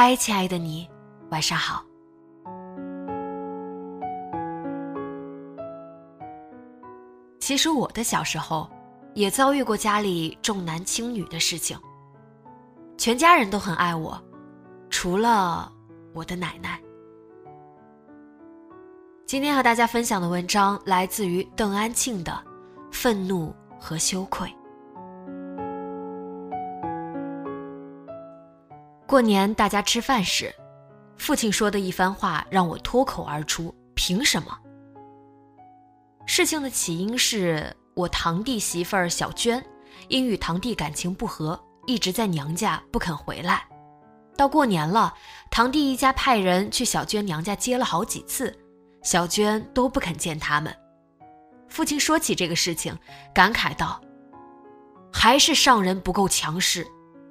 嗨，亲爱的你，晚上好。其实我的小时候也遭遇过家里重男轻女的事情，全家人都很爱我，除了我的奶奶。今天和大家分享的文章来自于邓安庆的《愤怒和羞愧》。过年大家吃饭时，父亲说的一番话让我脱口而出：“凭什么？”事情的起因是我堂弟媳妇儿小娟，因与堂弟感情不和，一直在娘家不肯回来。到过年了，堂弟一家派人去小娟娘家接了好几次，小娟都不肯见他们。父亲说起这个事情，感慨道：“还是上人不够强势。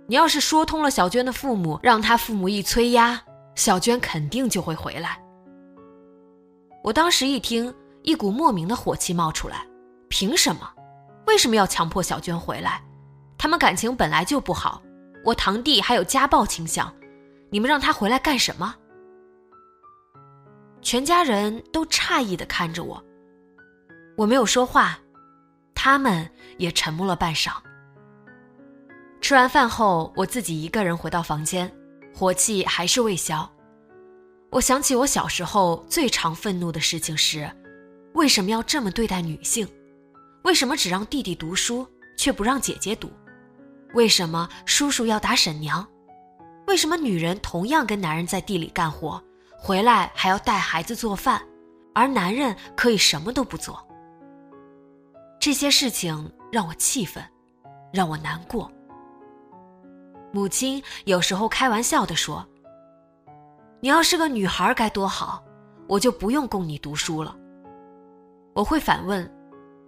你要是说通了小娟的父母，让她父母一催压，小娟肯定就会回来。”我当时一听。一股莫名的火气冒出来，凭什么？为什么要强迫小娟回来？他们感情本来就不好，我堂弟还有家暴倾向，你们让他回来干什么？全家人都诧异的看着我，我没有说话，他们也沉默了半晌。吃完饭后，我自己一个人回到房间，火气还是未消。我想起我小时候最常愤怒的事情是。为什么要这么对待女性？为什么只让弟弟读书，却不让姐姐读？为什么叔叔要打婶娘？为什么女人同样跟男人在地里干活，回来还要带孩子做饭，而男人可以什么都不做？这些事情让我气愤，让我难过。母亲有时候开玩笑地说：“你要是个女孩该多好，我就不用供你读书了。”我会反问：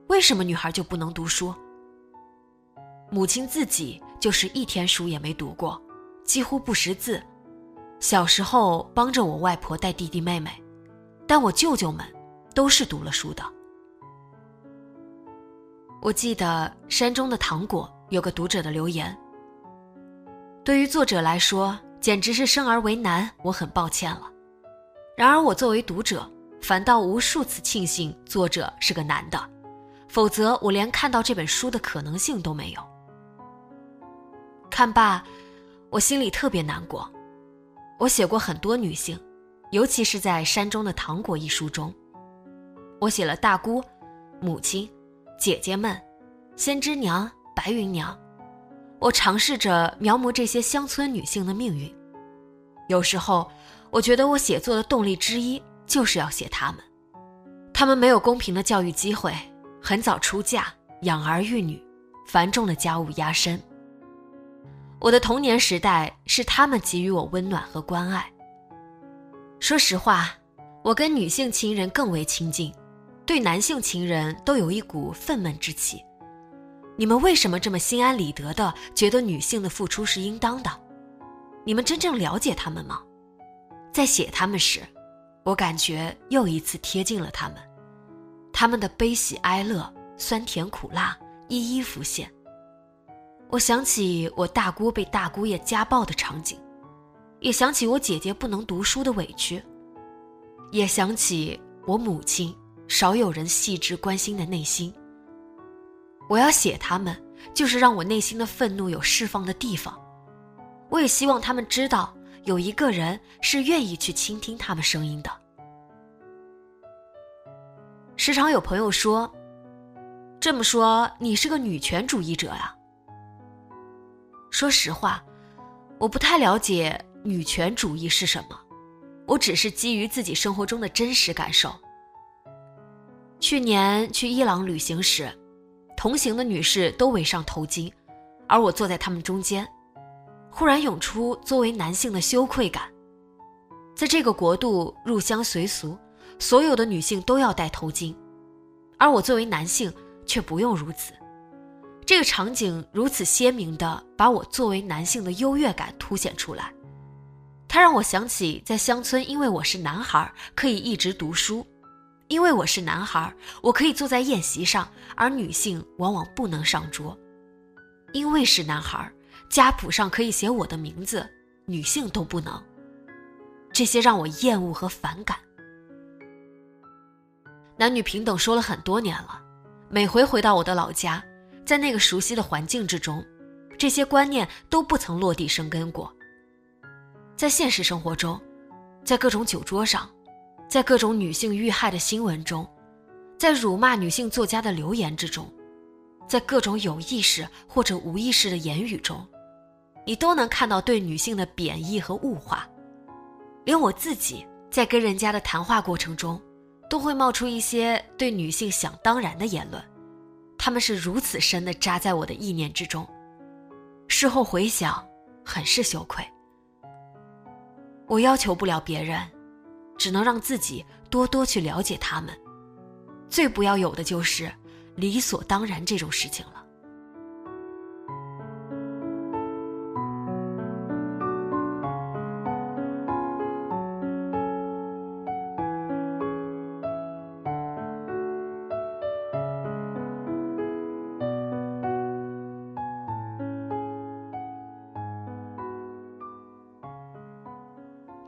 为什么女孩就不能读书？母亲自己就是一天书也没读过，几乎不识字。小时候帮着我外婆带弟弟妹妹，但我舅舅们都是读了书的。我记得山中的糖果有个读者的留言。对于作者来说，简直是生而为难，我很抱歉了。然而我作为读者。反倒无数次庆幸作者是个男的，否则我连看到这本书的可能性都没有。看罢，我心里特别难过。我写过很多女性，尤其是在《山中的糖果》一书中，我写了大姑、母亲、姐姐们、先知娘、白云娘。我尝试着描摹这些乡村女性的命运。有时候，我觉得我写作的动力之一。就是要写她们，她们没有公平的教育机会，很早出嫁，养儿育女，繁重的家务压身。我的童年时代是他们给予我温暖和关爱。说实话，我跟女性情人更为亲近，对男性情人都有一股愤懑之气。你们为什么这么心安理得的觉得女性的付出是应当的？你们真正了解他们吗？在写他们时。我感觉又一次贴近了他们，他们的悲喜哀乐、酸甜苦辣一一浮现。我想起我大姑被大姑爷家暴的场景，也想起我姐姐不能读书的委屈，也想起我母亲少有人细致关心的内心。我要写他们，就是让我内心的愤怒有释放的地方。我也希望他们知道，有一个人是愿意去倾听他们声音的。时常有朋友说：“这么说，你是个女权主义者呀？”说实话，我不太了解女权主义是什么，我只是基于自己生活中的真实感受。去年去伊朗旅行时，同行的女士都围上头巾，而我坐在她们中间，忽然涌出作为男性的羞愧感。在这个国度入乡随俗，所有的女性都要戴头巾，而我作为男性却不用如此。这个场景如此鲜明地把我作为男性的优越感凸显出来，它让我想起在乡村，因为我是男孩，可以一直读书。因为我是男孩，我可以坐在宴席上，而女性往往不能上桌。因为是男孩，家谱上可以写我的名字，女性都不能。这些让我厌恶和反感。男女平等说了很多年了，每回回到我的老家，在那个熟悉的环境之中，这些观念都不曾落地生根过。在现实生活中，在各种酒桌上。在各种女性遇害的新闻中，在辱骂女性作家的留言之中，在各种有意识或者无意识的言语中，你都能看到对女性的贬义和物化。连我自己在跟人家的谈话过程中，都会冒出一些对女性想当然的言论，他们是如此深的扎在我的意念之中，事后回想，很是羞愧。我要求不了别人。只能让自己多多去了解他们，最不要有的就是理所当然这种事情了。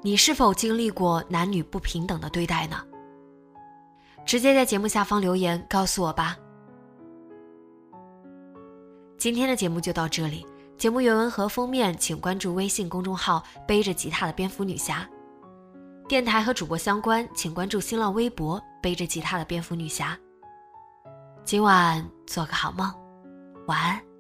你是否经历过男女不平等的对待呢？直接在节目下方留言告诉我吧。今天的节目就到这里，节目原文和封面请关注微信公众号“背着吉他的蝙蝠女侠”，电台和主播相关请关注新浪微博“背着吉他的蝙蝠女侠”。今晚做个好梦，晚安。